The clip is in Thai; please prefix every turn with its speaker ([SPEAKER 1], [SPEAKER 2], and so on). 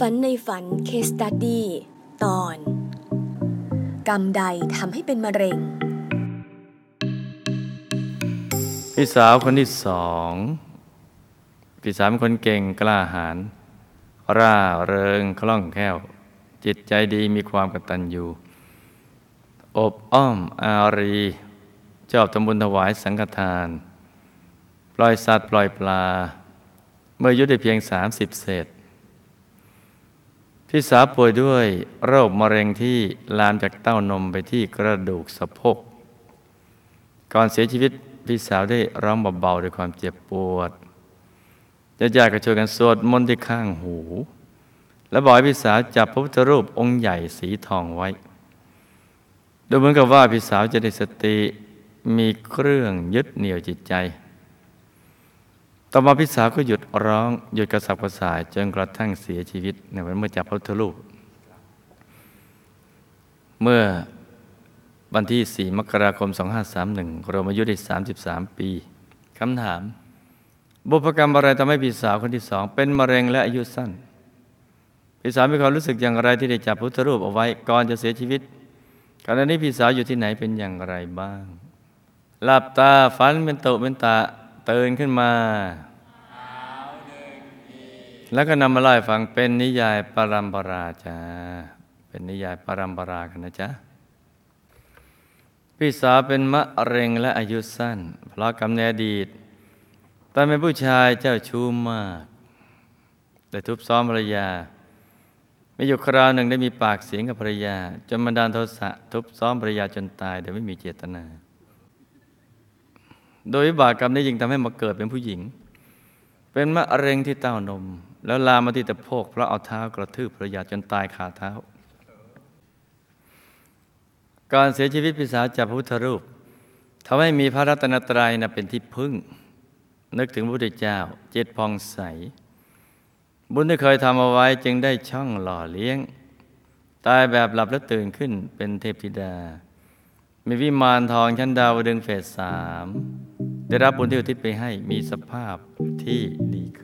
[SPEAKER 1] ฝันในฝันเคสตัดดี้ตอน กรรมใดทำให้เป็นมะเร็ง
[SPEAKER 2] พี่สาวคนที่สอง พี่สาวเป็นคนเก่งกล้าหาญร่าเริงคล่องแคล่ว จิตใจดีมีความกตัญญูอบอ้อมอารี ชอบทำบุญถวายสังฆทาน ปล่อยสัตว์ปล่อยปลา เมื่ออายุได้เพียงสามสิบเศษ พี่สาวป่วยด้วยโรคมะเร็งที่ลามจากเต้านมไปที่กระดูกสะโพก ก่อนเสียชีวิตพี่สาวได้ร้องเบาๆด้วยความเจ็บปวดญาติๆก็ช่วยกันสวดมนต์ที่ข้างหู แล้วบอกให้พี่สาวจับพระพุทธรูปองค์ใหญ่สีทองไว้ดูเหมือนกับว่าพี่สาวจะได้สติมีเครื่องยึดเหนี่ยวจิตใจ ต่อมาพี่สาวก็หยุดร้องหยุดกระสับกระส่ายจนกระทั่งเสียชีวิตในวันเมื่อจับพระพุทธรูปเมื่อวันที่ 4 มกราคม 2531 เราอายุได้ 33 ปีคำถาม บุพกรรมอะไรทำให้พี่สาวคนที่สองเป็นมะเร็งและอายุสั้น พี่สาวมีความรู้สึกอย่างไรที่ได้จับพุทธรูปเอาไว้ก่อนจะเสียชีวิตขณะนี้พี่สาวอยู่ที่ไหนเป็นอย่างไรบ้าง หลับตาฝันเป็นโตเป็นตาตื่นขึ้นมา แล้วก็นำมาเล่าให้ฟังเป็นนิยายปรัมปราจ้าเป็นนิยายปรัมปรากันนะจ๊ะพี่สาวเป็นมะเร็งและอายุสั้นเพราะกำเนิดอดีตตอนเป็นผู้ชายเจ้าชู้มาก แต่ทุบซ้อมภรรยาไม่อยู่คราวหนึ่งได้มีปากเสียงกับภรรยา จนบันดาลโทสะทุบซ้อมภรรยาจนตายโดยไม่มีเจตนา โดยบากกรรมนี้จึงทำให้มาเกิดเป็นผู้หญิง เป็นมะเร็งที่เต้านม แล้วลามมาที่ตะโพกเพราะเอาเท้ากระทืบภรรยาจนตายคาเท้า ก่อนเสียชีวิตพี่สาวจับพระพุทธรูปทำให้มีพระรัตนตรัยนะเป็นที่พึ่ง นึกถึงพระพุทธเจ้าเจิตพองใส บุญที่เคยทำเอาไว้จึงได้ช่องหล่อเลี้ยง ตายแบบหลับแล้วตื่นขึ้นเป็นเทพธิดา มีวิมานทองชั้นดาวดึงเฟสสาม ได้รับบุญที่อุทิศไปให้มีสภาพที่ดีขึ้น